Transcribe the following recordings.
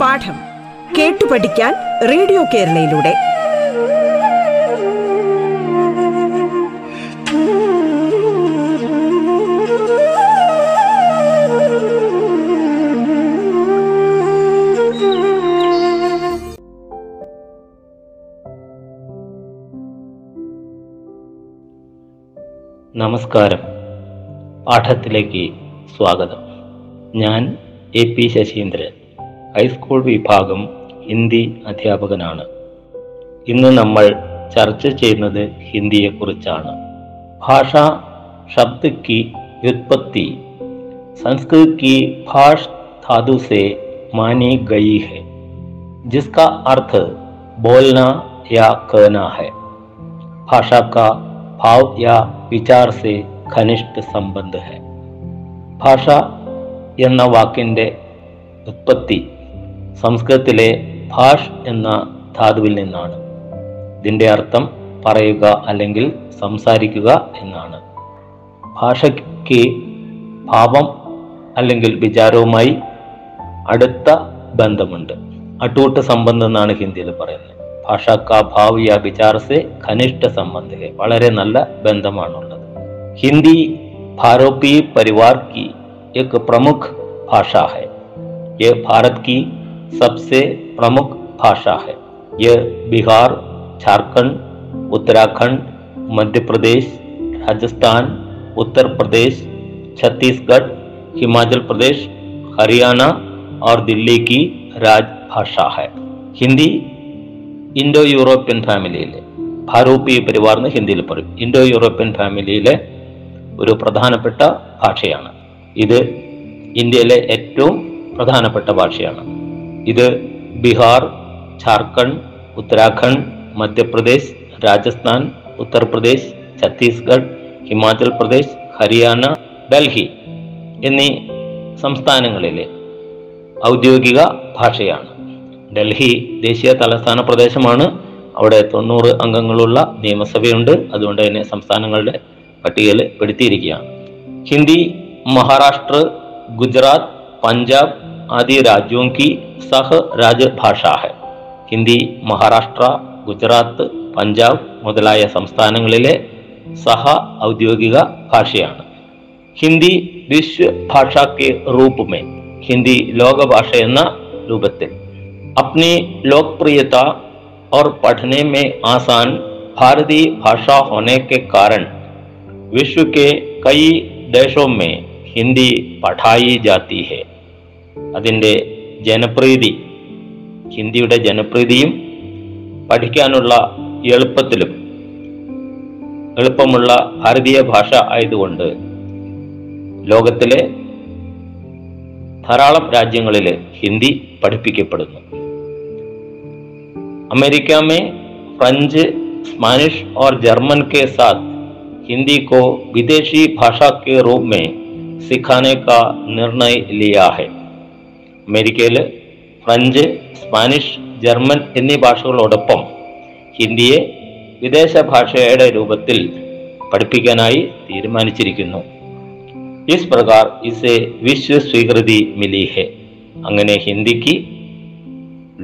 പാഠം കേട്ടു പഠിക്കാൻ റേഡിയോ കേരളയിലൂടെ. നമസ്കാരം. പാഠത്തിലേക്ക് സ്വാഗതം. ഞാൻ എ പി ശശീന്ദ്രൻ. ഹൈസ്കൂൾ വിഭാഗം ഹിന്ദി അധ്യാപകനാണ് ഇന്ന് നമ്മൾ ചർച്ച ചെയ്യുന്നത് ഹിന്ദിയെക്കുറിച്ചാണ് ഭാഷ शब्द की व्युत्पत्ति संस्कृत की भाष धातु से मानी गई है जिसका अर्थ बोलना या कहना है भाषा का भाव या വിചാർ സെ ഘനിഷ്ഠ സംബന്ധ ഹെ ഭാഷ എന്ന വാക്കിൻ്റെ ഉത്പത്തി സംസ്കൃതത്തിലെ ഭാഷ് എന്ന ധാതുവിൽ നിന്നാണ് ഇതിൻ്റെ അർത്ഥം പറയുക അല്ലെങ്കിൽ സംസാരിക്കുക എന്നാണ് ഭാഷയ്ക്ക് ഭാവം അല്ലെങ്കിൽ വിചാരവുമായി അടുത്ത ബന്ധമുണ്ട് അട്ടൂട്ട് സംബന്ധം എന്നാണ് ഹിന്ദിയിൽ പറയുന്നത് ഭാഷ കാ ഭാവ് യാ വിചാർ സെ ഘനിഷ്ഠ സംബന്ധ ഹെ വളരെ നല്ല ബന്ധമാണുള്ളത് ഹിന്ദി ഭാരോപീയ परिवार की एक प्रमुख भाषा है यह भारत की सबसे प्रमुख भाषा है यह बिहार झारखंड उत्तराखंड मध्य प्रदेश राजस्थान उत्तर प्रदेश छत्तीसगढ़ हिमाचल प्रदेश हरियाणा और दिल्ली की राजभाषा है हिंदी ഇൻഡോ യൂറോപ്യൻ ഫാമിലിയിലെ ഭാരൂപീയ പരിവാർ എന്ന് ഹിന്ദിയിൽ പറയും ഇൻഡോ യൂറോപ്യൻ ഫാമിലിയിലെ ഒരു പ്രധാനപ്പെട്ട ഭാഷയാണ് ഇത് ഇന്ത്യയിലെ ഏറ്റവും പ്രധാനപ്പെട്ട ഭാഷയാണ് ഇത് ബീഹാർ ജാർഖണ്ഡ് ഉത്തരാഖണ്ഡ് മധ്യപ്രദേശ് രാജസ്ഥാൻ ഉത്തർപ്രദേശ് ഛത്തീസ്ഗഡ് ഹിമാചൽ പ്രദേശ് ഹരിയാന ഡൽഹി എന്നീ സംസ്ഥാനങ്ങളിലെ ഔദ്യോഗിക ഭാഷയാണ്. ഡൽഹി ദേശീയ തലസ്ഥാന പ്രദേശമാണ്. അവിടെ തൊണ്ണൂറ് അംഗങ്ങളുള്ള നിയമസഭയുണ്ട്. അതുകൊണ്ട് തന്നെ സംസ്ഥാനങ്ങളുടെ പട്ടികയിൽ പെടുത്തിയിരിക്കുകയാണ്. ഹിന്ദി മഹാരാഷ്ട്ര ഗുജറാത്ത് പഞ്ചാബ് ആദി രാജ്യോं की സഹ രാജഭാഷ है ഹിന്ദി മഹാരാഷ്ട്ര ഗുജറാത്ത് പഞ്ചാബ് മുതലായ സംസ്ഥാനങ്ങളിലെ സഹ ഔദ്യോഗിക ഭാഷയാണ് ഹിന്ദി വിശ്വ ഭാഷ के रूप में ഹിന്ദി ലോകഭാഷ എന്ന രൂപത്തിൽ अपनी लोकप्रियता और पढ़ने में आसान भारतीय भाषा होने के कारण विश्व के कई देशों में ഹിന്ദി പഠായി ജാതി ഹെ അതിൻ്റെ ജനപ്രീതി ഹിന്ദിയുടെ ജനപ്രീതിയും പഠിക്കാനുള്ള എളുപ്പത്തിലും എളുപ്പമുള്ള ഭാരതീയ ഭാഷ ആയതുകൊണ്ട് ലോകത്തിലെ ധാരാളം രാജ്യങ്ങളിൽ ഹിന്ദി പഠിപ്പിക്കപ്പെടുന്നു अमेरिका में फ्रेंच स्पेनिश और जर्मन के साथ हिंदी को विदेशी भाषा के रूप में सिखाने का निर्णय लिया है അമേരിക്കയിൽ ഫ്രഞ്ച് സ്പാനിഷ് ജർമ്മൻ എന്നീ ഭാഷകളോടൊപ്പം ഹിന്ദിയെ വിദേശ ഭാഷയുടെ രൂപത്തിൽ പഠിപ്പിക്കാനായി തീരുമാനിച്ചിരിക്കുന്നു. ഇസ് പ്രകാർ ഇസെ വിശ്വസ്വീകൃതി മിലിഹെ. അങ്ങനെ ഹിന്ദിക്ക്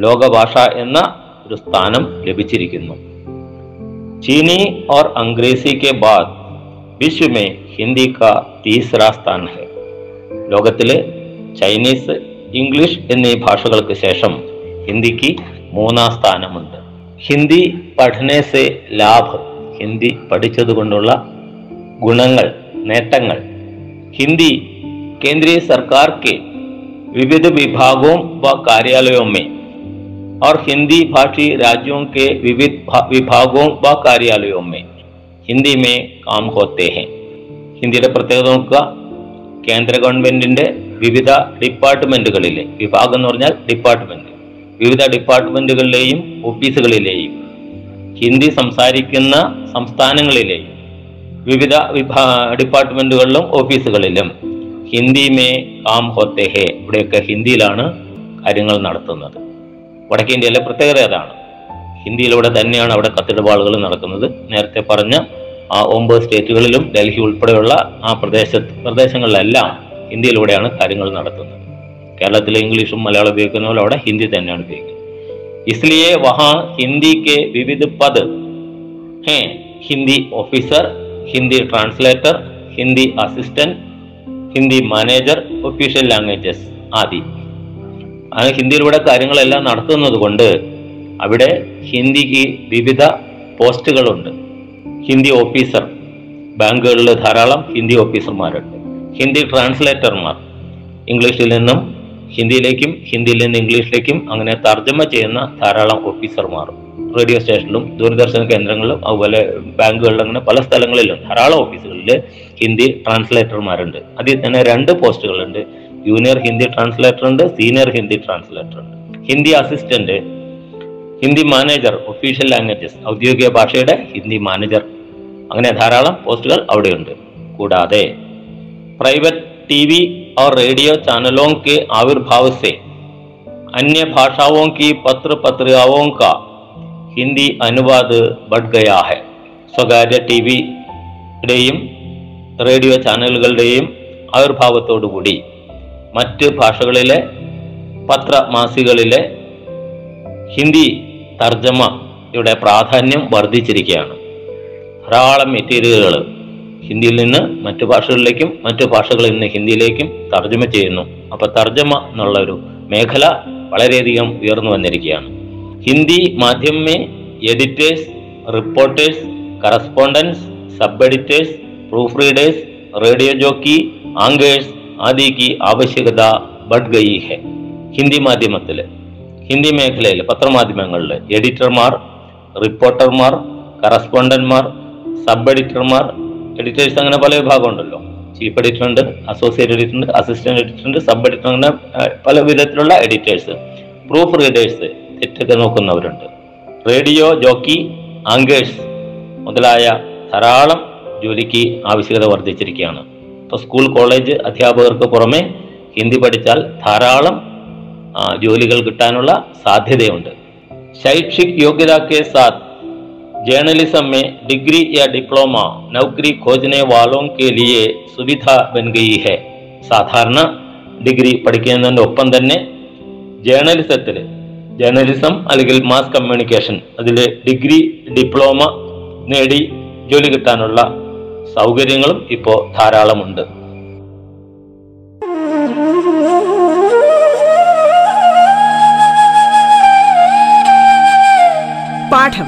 ലോകഭാഷ എന്ന ഒരു സ്ഥാനം ലഭിച്ചിരിക്കുന്നു. ചീനി ഓർ അംഗ്രേസി കെ ബാദ് വിശ്വമേ ഹിന്ദി കാ തീസ്രാ സ്ഥാൻ ലോകത്തിലെ ചൈനീസ് ഇംഗ്ലീഷ് എന്നീ ഭാഷകൾക്ക് ശേഷം ഹിന്ദിക്ക് മൂന്നാം സ്ഥാനമുണ്ട് ഹിന്ദി പഠനേ സെ ലാഭ് ഹിന്ദി പഠിച്ചതുകൊണ്ടുള്ള ഗുണങ്ങൾ നേട്ടങ്ങൾ ഹിന്ദി കേന്ദ്രീയ സർക്കാർ के विविध विभागों व कार्यालयों में और हिंदी भाषी राज्यों के विविध भा- विभागों व कार्यालयों में हिंदी में काम होते हैं ഹിന്ദിയുടെ പ്രത്യേകത നോക്കുക കേന്ദ്ര ഗവൺമെന്റിന്റെ വിവിധ ഡിപ്പാർട്ട്മെന്റുകളിലെ വിഭാഗം എന്ന് പറഞ്ഞാൽ ഡിപ്പാർട്ട്മെന്റ്. വിവിധ ഡിപ്പാർട്ട്മെന്റുകളിലെയും ഓഫീസുകളിലെയും ഹിന്ദി സംസാരിക്കുന്ന സംസ്ഥാനങ്ങളിലെയും വിവിധ വിഭാ ഡിപ്പാർട്ട്മെന്റുകളിലും ഓഫീസുകളിലും ഹിന്ദി മേ കാം ഹോത്തെ ഹേ ഇവിടെയൊക്കെ ഹിന്ദിയിലാണ് കാര്യങ്ങൾ നടത്തുന്നത്. വടക്കേ ഇന്ത്യയിലെ പ്രത്യേകത അതാണ് ഹിന്ദിയിലൂടെ തന്നെയാണ് അവിടെ കത്തിടപാടുകൾ നടക്കുന്നത്. നേരത്തെ പറഞ്ഞ ആ ഒമ്പത് സ്റ്റേറ്റുകളിലും ഡൽഹി ഉൾപ്പെടെയുള്ള ആ പ്രദേശ പ്രദേശങ്ങളിലെല്ലാം ഹിന്ദിയിലൂടെയാണ് കാര്യങ്ങൾ നടത്തുന്നത് കേരളത്തിലെ ഇംഗ്ലീഷും മലയാളം ഉപയോഗിക്കുന്ന പോലെ അവിടെ ഹിന്ദി തന്നെയാണ് ഉപയോഗിക്കുന്നത് इसलिए वहाँ हिंदी के विविध पद हैं Hindi officer Hindi translator Hindi assistant Hindi manager official languages ആദി അങ്ങനെ ഹിന്ദിയിലൂടെ കാര്യങ്ങളെല്ലാം നടത്തുന്നത് കൊണ്ട് അവിടെ ഹിന്ദിക്ക് വിവിധ പോസ്റ്റുകളുണ്ട് ഹിന്ദി ഓഫീസർ ബാങ്കുകളിൽ ധാരാളം ഹിന്ദി ഓഫീസർമാരുണ്ട് ഹിന്ദി ട്രാൻസ്ലേറ്റർമാർ ഇംഗ്ലീഷിൽ നിന്നും ഹിന്ദിയിലേക്കും ഹിന്ദിയിൽ നിന്ന് ഇംഗ്ലീഷിലേക്കും അങ്ങനെ തർജമ ചെയ്യുന്ന ധാരാളം ഓഫീസർമാർ റേഡിയോ സ്റ്റേഷനിലും ദൂരദർശന കേന്ദ്രങ്ങളിലും അതുപോലെ ബാങ്കുകളിലും അങ്ങനെ പല സ്ഥലങ്ങളിലും ധാരാളം ഓഫീസുകളിൽ ഹിന്ദി ട്രാൻസ്ലേറ്റർമാരുണ്ട് അതിൽ തന്നെ രണ്ട് പോസ്റ്റുകളുണ്ട്. ജൂനിയർ ഹിന്ദി ട്രാൻസ്ലേറ്റർ ഉണ്ട് സീനിയർ ഹിന്ദി ട്രാൻസ്ലേറ്റർ ഉണ്ട് Hindi assistant Hindi manager official languages ഔദ്യോഗിക ഭാഷയുടെ ഹിന്ദി മാനേജർ അങ്ങനെ ധാരാളം പോസ്റ്റുകൾ അവിടെയുണ്ട്. കൂടാതെ प्राइवेट टीवी और रेडियो चैनलों के आविर्भाव से अन्य भाषाओं की पत्र पत्रिकाओं का ഹിന്ദി അനുവാദ് ബഡ് ഗയാ ഹെ സ്വകാര്യ ടി വിയുടെയും റേഡിയോ ചാനലുകളുടെയും ആവിർഭാവത്തോടുകൂടി മറ്റ് ഭാഷകളിലെ പത്രമാസികളിലെ ഹിന്ദി തർജ്ജമയുടെ പ്രാധാന്യം വർദ്ധിച്ചിരിക്കുകയാണ് ധാരാളം മെറ്റീരിയലുകൾ ഹിന്ദിയിൽ നിന്ന് മറ്റു ഭാഷകളിലേക്കും മറ്റു ഭാഷകളിൽ നിന്ന് ഹിന്ദിയിലേക്കും തർജമ ചെയ്യുന്നു. അപ്പോൾ തർജമ എന്നുള്ള ഒരു മേഖല വളരെയധികം ഉയർന്നു വന്നിരിക്കുകയാണ്. Hindi മാധ്യമമേ editors reporters correspondents sub editors proofreaders radio jockey anchors ആദിക്ക് ആവശ്യകത ബഡ് ഗയി ഹെ ഹിന്ദി മാധ്യമത്തിൽ ഹിന്ദി മേഖലയിൽ പത്രമാധ്യമങ്ങളിൽ എഡിറ്റർമാർ റിപ്പോർട്ടർമാർ കറസ്പോണ്ടന്മാർ സബ് എഡിറ്റർമാർ എഡിറ്റേഴ്സ് അങ്ങനെ പല വിഭാഗമുണ്ടല്ലോ. ചീഫ് എഡിറ്റർ ഉണ്ട് അസോസിയേറ്റ് എഡിറ്റർ ഉണ്ട് അസിസ്റ്റന്റ് എഡിറ്റർ ഉണ്ട് സബ് എഡിറ്റർ അങ്ങനെ പല വിധത്തിലുള്ള എഡിറ്റേഴ്സ് പ്രൂഫ് റീഡേഴ്സ് തെറ്റൊക്കെ നോക്കുന്നവരുണ്ട്. റേഡിയോ ജോക്കി ആങ്കേഴ്സ് മുതലായ ധാരാളം ജോലിക്ക് ആവശ്യകത വർദ്ധിച്ചിരിക്കുകയാണ്. ഇപ്പോൾ സ്കൂൾ കോളേജ് അധ്യാപകർക്ക് പുറമെ ഹിന്ദി പഠിച്ചാൽ ധാരാളം ജോലികൾ കിട്ടാനുള്ള സാധ്യതയുണ്ട്. ശൈക്ഷിക് യോഗ്യത കെ സാത്ത് जर्नलिज्म में डिग्री या डिप्लोमा नौकरी खोजने वालों के लिए सुविधा बन गई है സാധാരണ ഡിഗ്രി പഠിക്കുന്നതിൻ്റെ ഒപ്പം തന്നെ ജേർണലിസത്തിൽ ജേർണലിസം അല്ലെങ്കിൽ മാസ് കമ്മ്യൂണിക്കേഷൻ അതിൽ ഡിഗ്രി ഡിപ്ലോമ നേടി ജോലി കിട്ടാനുള്ള സൗകര്യങ്ങളും ഇപ്പോൾ ധാരാളമുണ്ട് പാഠം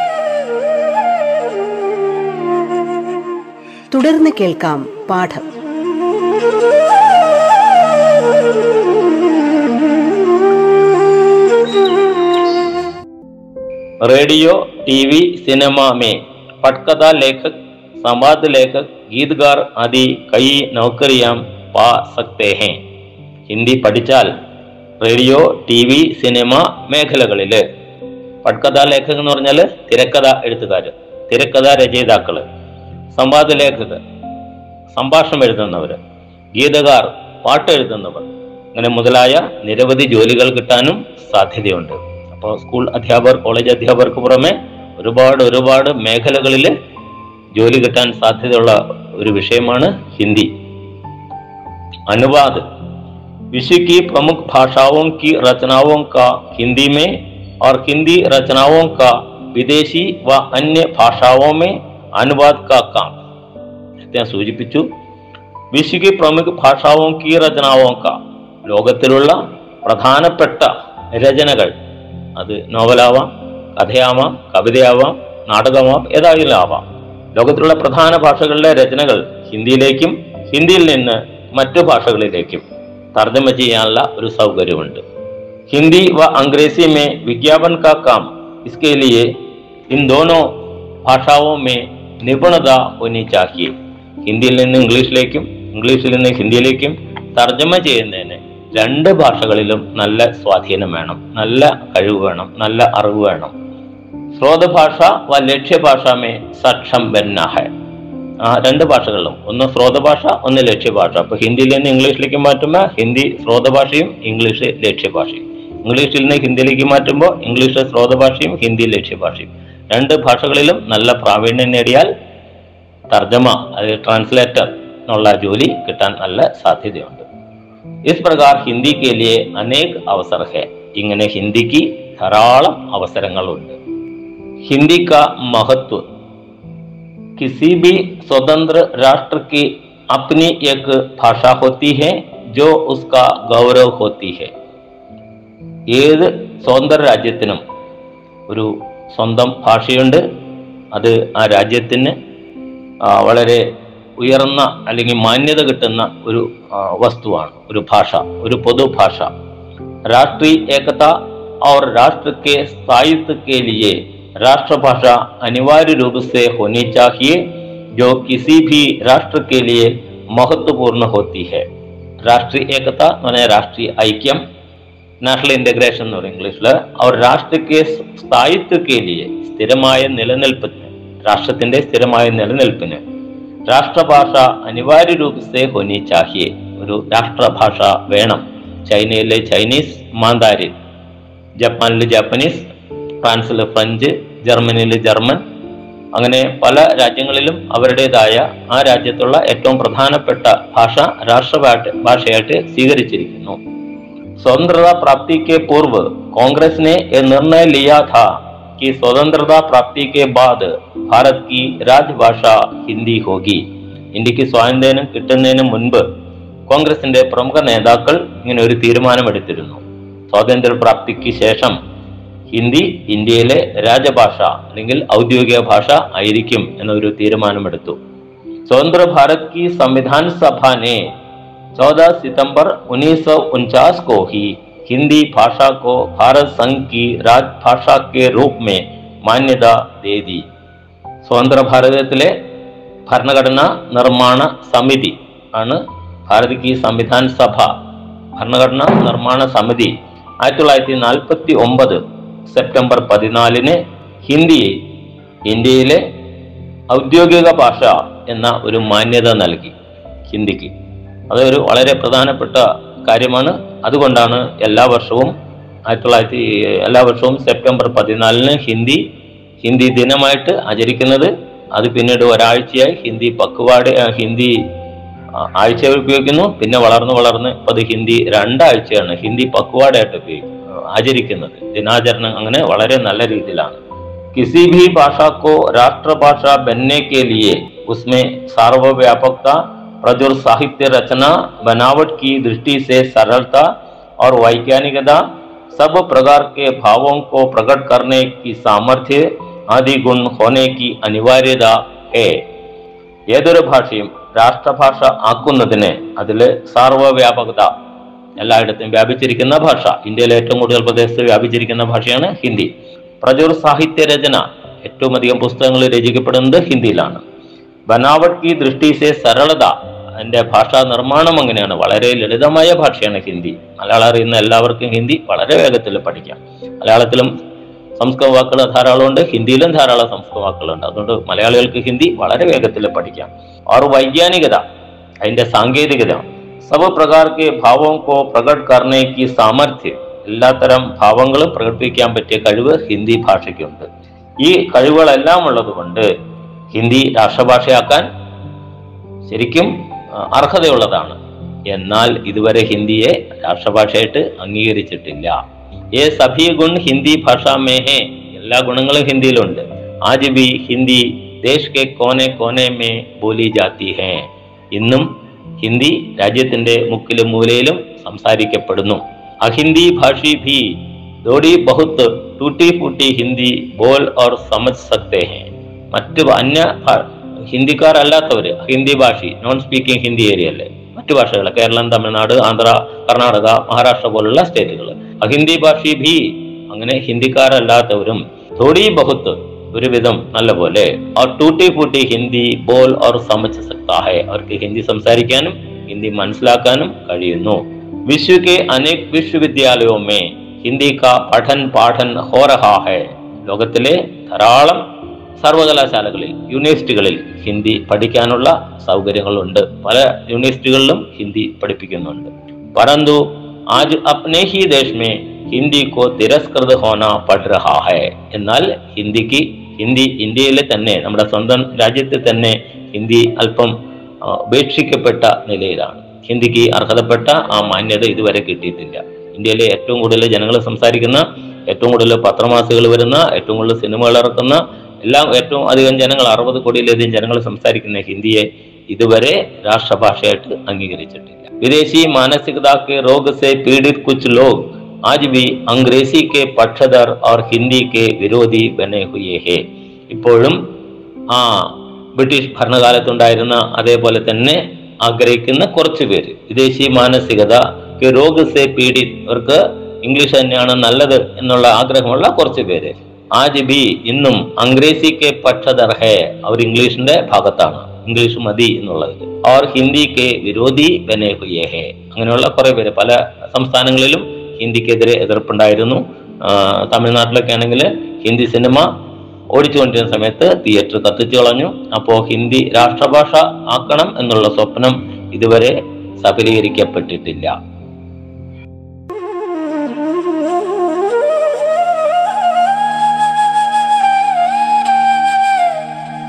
തുടർന്ന് കേൾക്കാം പാഠം रेडियो टीवी सिनेमा में पटकथा लेखक संवाद लेखक गीतकार आदि कई नौकरियां पा सकते हैं ഹിന്ദി പഠിച്ചാൽ റേഡിയോ ടി വി സിനിമ മേഖലകളിൽ പട്കഥാ ലേഖകൻ എന്ന് പറഞ്ഞാൽ തിരക്കഥ എഴുത്തുകാർ തിരക്കഥ രചയിതാക്കള് സംവാദ ലേഖകർ സംഭാഷണം എഴുതുന്നവർ ഗീതകാർ പാട്ട് എഴുതുന്നവർ അങ്ങനെ മുതലായ നിരവധി ജോലികൾ കിട്ടാനും സാധ്യതയുണ്ട് അപ്പോൾ സ്കൂൾ അധ്യാപകർ കോളേജ് അധ്യാപകർക്ക് പുറമെ ഒരുപാട് ഒരുപാട് മേഖലകളിൽ ജോലി കിട്ടാൻ സാധ്യതയുള്ള ഒരു വിഷയമാണ് ഹിന്ദി अनुवाद विश्व की प्रमुख भाषाओं की रचनाओं का हिंदी में और हिंदी रचनाओं का विदेशी व अन्य भाषाओं में अनुवाद का काम ഞാൻ സൂചിപ്പിച്ചു വിശ്വ പ്രമുഖ ഭാഷാവും കി രചനാവും കാ ലോകത്തിലുള്ള പ്രധാനപ്പെട്ട രചനകൾ അത് നോവലാവാം കഥയാവാം കവിതയാവാം നാടകമാവാം ഏതായാലും ആവാം ലോകത്തിലുള്ള പ്രധാന ഭാഷകളിലെ രചനകൾ ഹിന്ദിയിലേക്കും ഹിന്ദിയിൽ നിന്ന് മറ്റു ഭാഷകളിലേക്കും തർജ്ജമ ചെയ്യാനുള്ള ഒരു സൗകര്യമുണ്ട് हिंदी व अंग्रेजी में विज्ञापन का काम इसके लिए इन दोनों ഭാഷാവോ മേ നിപുണത होनी चाहिए ഹിന്ദിയിൽ നിന്ന് ഇംഗ്ലീഷിലേക്കും ഇംഗ്ലീഷിൽ നിന്ന് ഹിന്ദിയിലേക്കും തർജമ ചെയ്യുന്നതിന് രണ്ട് ഭാഷകളിലും നല്ല സ്വാധീനം വേണം നല്ല കഴിവ് വേണം നല്ല അറിവ് വേണം. സ്രോത ഭാഷ വ ലക്ഷ്യ ഭാഷ മേ സക്ഷം ബന്നാഹ ആ രണ്ട് ഭാഷകളിലും. ഒന്ന് സ്രോത ഭാഷ ഒന്ന് ലക്ഷ്യഭാഷ അപ്പൊ ഹിന്ദിയിൽ നിന്ന് ഇംഗ്ലീഷിലേക്ക് മാറ്റുമ്പോൾ ഹിന്ദി സ്രോത ഭാഷയും ഇംഗ്ലീഷ് ലക്ഷ്യഭാഷയും ഇംഗ്ലീഷിൽ നിന്ന് ഹിന്ദിയിലേക്ക് മാറ്റുമ്പോൾ ഇംഗ്ലീഷ് സ്രോത ഭാഷയും ഹിന്ദി ലക്ഷ്യഭാഷയും രണ്ട് ഭാഷകളിലും നല്ല പ്രാവീണ്യം നേടിയാൽ തർജ്ജമ അത് ട്രാൻസ്ലേറ്റർ എന്നുള്ള ജോലി കിട്ടാൻ നല്ല സാധ്യതയുണ്ട് ഇസ് പ്രകാർ ഹിന്ദി കെ ലിയെ അനേക് അവസർ ഹെ ഇങ്ങനെ ഹിന്ദിക്ക് ധാരാളം അവസരങ്ങളുണ്ട് हिंदी का महत्व किसी भी स्वतंत्र राष्ट्र की अपनी एक भाषा होती है जो उसका गौरव होती है ഏത് സ്വതന്ത്ര രാജ്യത്തിനും ഒരു സ്വന്തം ഭാഷയുണ്ട് അത് ആ രാജ്യത്തിന് ആ, വളരെ ഉയർന്ന അല്ലെങ്കിൽ മാന്യത കിട്ടുന്ന ഒരു ആ, വസ്തുവാണ് ഒരു ഭാഷ ഒരു പൊതുഭാഷ राष्ट्रीय एकता और राष्ट्र के स्थायित्व के लिए राष्ट्रभाषा अनिवार्य रूप से होनी चाहिए जो किसी भी राष्ट्र के लिए महत्वपूर्ण होती है राष्ट्रीय एकता എന്ന് പറഞ്ഞാൽ രാഷ്ട്രീയ ഐക്യം നാഷണൽ ഇന്റഗ്രേഷൻ എന്ന് പറയും ഇംഗ്ലീഷിൽ അവർ രാഷ്ട്രക്ക് സ്ഥായിത്വ ലിയെ സ്ഥിരമായ നിലനിൽപ്പിന് രാഷ്ട്രത്തിന്റെ സ്ഥിരമായ നിലനിൽപ്പിന്. രാഷ്ട്രഭാഷ അനിവാര്യ രൂപത്തെ ഹൊനി ചാഹിയെ ഒരു രാഷ്ട്രഭാഷ വേണം. ചൈനയിലെ ചൈനീസ് മാന്താരി ജപ്പാനിലെ ജാപ്പനീസ് ഫ്രാൻസിലെ ഫ്രഞ്ച് ജർമ്മനിയിലെ ജർമ്മൻ അങ്ങനെ പല രാജ്യങ്ങളിലും അവരുടേതായ ആ രാജ്യത്തുള്ള ഏറ്റവും പ്രധാനപ്പെട്ട ഭാഷ രാഷ്ട്രഭാഷ ഭാഷയായിട്ട് സ്വീകരിച്ചിരിക്കുന്നു. സ്വതന്ത്രത പ്രാപ്തിക്ക് പൂർവ് കോൺഗ്രസിനെ നിർണയ ലിയാഥ कि स्वतंत्रता प्राप्ति के बाद भारत की राजभाषा हिंदी होगी ഇന്ത്യക്ക് സ്വാതന്ത്ര്യം കിട്ടുന്നതിന് മുൻപ് കോൺഗ്രസിന്റെ പ്രമുഖ നേതാക്കൾ ഇങ്ങനെ ഒരു തീരുമാനമെടുത്തിരുന്നു സ്വാതന്ത്ര്യ പ്രാപ്തിക്ക് ശേഷം ഹിന്ദി ഇന്ത്യയിലെ രാജഭാഷ അല്ലെങ്കിൽ ഔദ്യോഗിക ഭാഷ ആയിരിക്കും എന്നൊരു തീരുമാനമെടുത്തു स्वतंत्र भारत की संविधान सभा ने 14 सितंबर उन्नीस को ही हिंदी भाषा को भारत संघ की राजभाषा के रूप में मान्यता दे दी സ്വതന്ത്ര ഭാരതത്തിലെ ഭരണഘടനാ നിർമ്മാണ സമിതി ആണ് ഭാരത് കി സംവിധാൻ സഭ ഭരണഘടനാ നിർമ്മാണ സമിതി ആയിരത്തി തൊള്ളായിരത്തി നാൽപ്പത്തി ഒമ്പത് സെപ്റ്റംബർ പതിനാലിന് ഹിന്ദിയെ ഇന്ത്യയിലെ ഔദ്യോഗിക ഭാഷ എന്ന ഒരു മാന്യത നൽകി ഹിന്ദിക്ക് അതൊരു വളരെ പ്രധാനപ്പെട്ട കാര്യമാണ് അതുകൊണ്ടാണ് എല്ലാ വർഷവും ആയിരത്തി തൊള്ളായിരത്തി എല്ലാ വർഷവും സെപ്റ്റംബർ പതിനാലിന് ഹിന്ദി ഹിന്ദി ദിനമായിട്ട് ആചരിക്കുന്നത് അത് പിന്നീട് ഒരാഴ്ചയായി ഹിന്ദി പക്വാട് ആ, ഹിന്ദി ആ, ആഴ്ച ഉപയോഗിക്കുന്നു പിന്നെ വളർന്ന് വളർന്ന് ഇപ്പൊ അത് ഹിന്ദി രണ്ടാഴ്ചയാണ് ഹിന്ദി പക്വാടായിട്ട് ഉപയോഗിക്കുന്നത് ആചരിക്കുന്നത് ദിനാചരണം അങ്ങനെ വളരെ നല്ല രീതിയിലാണ് किसी भी भाषा को राष्ट्रभाषा बनने के लिए उसमें सार्वव्यापकता प्रजुर साहित्य रचना बनावट की दृष्टि से सरलता और वैज्ञानिकता सब प्रकार के भावों को प्रकट करने की सामर्थ्य आदि गुण होने की अनिवार्यता है ഏതൊരു ഭാഷയും രാഷ്ട്രഭാഷ ആക്കുന്നതിന് അതിൽ സാർവവ്യാപകത എല്ലായിടത്തും വ്യാപിച്ചിരിക്കുന്ന ഭാഷ ഇന്ത്യയിലെ ഏറ്റവും കൂടുതൽ പ്രദേശത്ത് വ്യാപിച്ചിരിക്കുന്ന ഭാഷയാണ് ഹിന്ദി പ്രചുർ സാഹിത്യ രചന ഏറ്റവും അധികം പുസ്തകങ്ങൾ രചിക്കപ്പെടുന്നത് ഹിന്ദിയിലാണ് ബനാവട്ട് കി ദൃഷ്ടി സെ സരളത അതിന്റെ ഭാഷാ നിർമ്മാണം അങ്ങനെയാണ്. വളരെ ലളിതമായ ഭാഷയാണ് ഹിന്ദി. മലയാളം അറിയുന്ന എല്ലാവർക്കും ഹിന്ദി വളരെ വേഗത്തിൽ പഠിക്കാം. മലയാളത്തിലും സംസ്കൃത വാക്കുകൾ ധാരാളമുണ്ട് ഹിന്ദിയിലും ധാരാളം സംസ്കൃത വാക്കുകളുണ്ട് അതുകൊണ്ട് മലയാളികൾക്ക് ഹിന്ദി വളരെ വേഗത്തിൽ പഠിക്കാം. ആറ് വൈജ്ഞാനികത. അതിന്റെ സാങ്കേതികത. സബ് പ്രകാർ ഭാവം കോ പ്രകട് കർണയ്ക്ക് സാമർഥ്യം. എല്ലാത്തരം ഭാവങ്ങളും പ്രകടിപ്പിക്കാൻ പറ്റിയ കഴിവ് ഹിന്ദി ഭാഷയ്ക്കുണ്ട്. ഈ കഴിവുകളെല്ലാം ഉള്ളതുകൊണ്ട് ഹിന്ദി രാഷ്ട്രഭാഷയാക്കാൻ ശരിക്കും അർഹതയുള്ളതാണ്. എന്നാൽ ഇതുവരെ ഹിന്ദിയെ രാഷ്ട്രഭാഷയായിട്ട് അംഗീകരിച്ചിട്ടില്ല. ഏ സഭി ഗുൺ ഹിന്ദി ഭാഷ മേഹേ എല്ലാ ഗുണങ്ങളും ഹിന്ദിയിലുണ്ട്. ആജ് ബി ഹിന്ദി ദേശ് കെ കോനെ കോനെ മേ ബോലി ജാത്തി ഹേ. ഇന്നും ഹിന്ദി രാജ്യത്തിന്റെ മുക്കിലും മൂലയിലും സംസാരിക്കപ്പെടുന്നു. അഹിന്ദി ഭാഷി ഭി ദോടി ബഹുത്ത് ടൂട്ടി ഫൂട്ടി ഹിന്ദി ബോൾ ഓർ സമജ് സക്തേ ഹേ. മറ്റ് അന്യ ഹിന്ദിക്കാർ അല്ലാത്തവര് ഹിന്ദി ഭാഷ നോൺ സ്പീക്കിംഗ് ഹിന്ദി ഏരിയ അല്ലേ മറ്റു ഭാഷകൾ കേരളം തമിഴ്നാട് ആന്ധ്ര കർണാടക മഹാരാഷ്ട്ര പോലുള്ള സ്റ്റേറ്റുകൾ ഹിന്ദി ഭാഷ ഭീ അങ്ങനെ ഹിന്ദിക്കാരല്ലാത്തവരും തൊടി ബഹുത്ത് ഒരുവിധം നല്ല പോലെ അവർ ടൂട്ടി പൂട്ടി ഹിന്ദി ബോൾ അവർ സമച്ച് സക്താഹെ അവർക്ക് ഹിന്ദി സംസാരിക്കാനും ഹിന്ദി മനസ്സിലാക്കാനും കഴിയുന്നു. വിശ്വ അനേക് വിശ്വവിദ്യാലയവുമേ ഹിന്ദി കാ പഠൻ പാഠൻ ഹോരഹാഹെ ലോകത്തിലെ ധാരാളം സർവകലാശാലകളിൽ യൂണിവേഴ്സിറ്റികളിൽ ഹിന്ദി പഠിക്കാനുള്ള സൗകര്യങ്ങളുണ്ട്. പല യൂണിവേഴ്സിറ്റികളിലും ഹിന്ദി പഠിപ്പിക്കുന്നുണ്ട്. പറന്തു ആജ് അപ്നെ ഹി ദേശ് ഹിന്ദി കോ തിരസ്കൃത ഹോന പഠ് രഹാ ഹൈ. എന്നാൽ ഹിന്ദിക്ക് ഹിന്ദി ഇന്ത്യയിലെ തന്നെ നമ്മുടെ സ്വന്തം രാജ്യത്തെ തന്നെ ഹിന്ദി അല്പം ഉപേക്ഷിക്കപ്പെട്ട നിലയിലാണ്. ഹിന്ദിക്ക് അർഹതപ്പെട്ട ആ മാന്യത ഇതുവരെ കിട്ടിയിട്ടില്ല. ഇന്ത്യയിലെ ഏറ്റവും കൂടുതൽ ജനങ്ങൾ സംസാരിക്കുന്ന ഏറ്റവും കൂടുതൽ പത്രമാസികൾ വരുന്ന ഏറ്റവും കൂടുതൽ സിനിമകൾ ഇറക്കുന്ന എല്ലാം ഏറ്റവും അധികം ജനങ്ങൾ അറുപത് കോടിയിലധികം ജനങ്ങൾ സംസാരിക്കുന്ന ഹിന്ദിയെ ഇതുവരെ രാഷ്ട്രഭാഷയായിട്ട് അംഗീകരിച്ചിട്ടില്ല വിദേശി മാനസികത के रोग से पीड़ित कुछ लोग आज भी अंग्रेजी के पक्षधर और हिंदी के विरोधी बने हुए हैं ഇപ്പോഴും ആ ബ്രിട്ടീഷ് ഭരണകാലത്തുണ്ടായിരുന്ന അതേപോലെ തന്നെ ആഗ്രഹിക്കുന്ന കുറച്ച് പേര് വിദേശി മാനസികത രോഗ സെ പീഡിത് അവർക്ക് ഇംഗ്ലീഷ് തന്നെയാണ് നല്ലത് എന്നുള്ള ആഗ്രഹമുള്ള കുറച്ച് പേര് ആജ് ബി ഇന്നും അംഗ്രേസിക്ക് പക്ഷധർ ഹേ അവർ ഇംഗ്ലീഷിന്റെ ഭാഗത്താണ്. ഇംഗ്ലീഷ് മതി എന്നുള്ളത്. അവർ ഹിന്ദിക്ക് വിരോധി ബനെ ഹുയേ അങ്ങനെയുള്ള കുറെ പേര്. പല സംസ്ഥാനങ്ങളിലും ഹിന്ദിക്കെതിരെ എതിർപ്പുണ്ടായിരുന്നു. തമിഴ്നാട്ടിലൊക്കെ ആണെങ്കിൽ ഹിന്ദി സിനിമ ഓടിച്ചുകൊണ്ടിരുന്ന സമയത്ത് തിയേറ്റർ കത്തിച്ചു കളഞ്ഞു. അപ്പോൾ ഹിന്ദി രാഷ്ട്രഭാഷ ആക്കണം എന്നുള്ള സ്വപ്നം ഇതുവരെ സഫലീകരിക്കപ്പെട്ടിട്ടില്ല.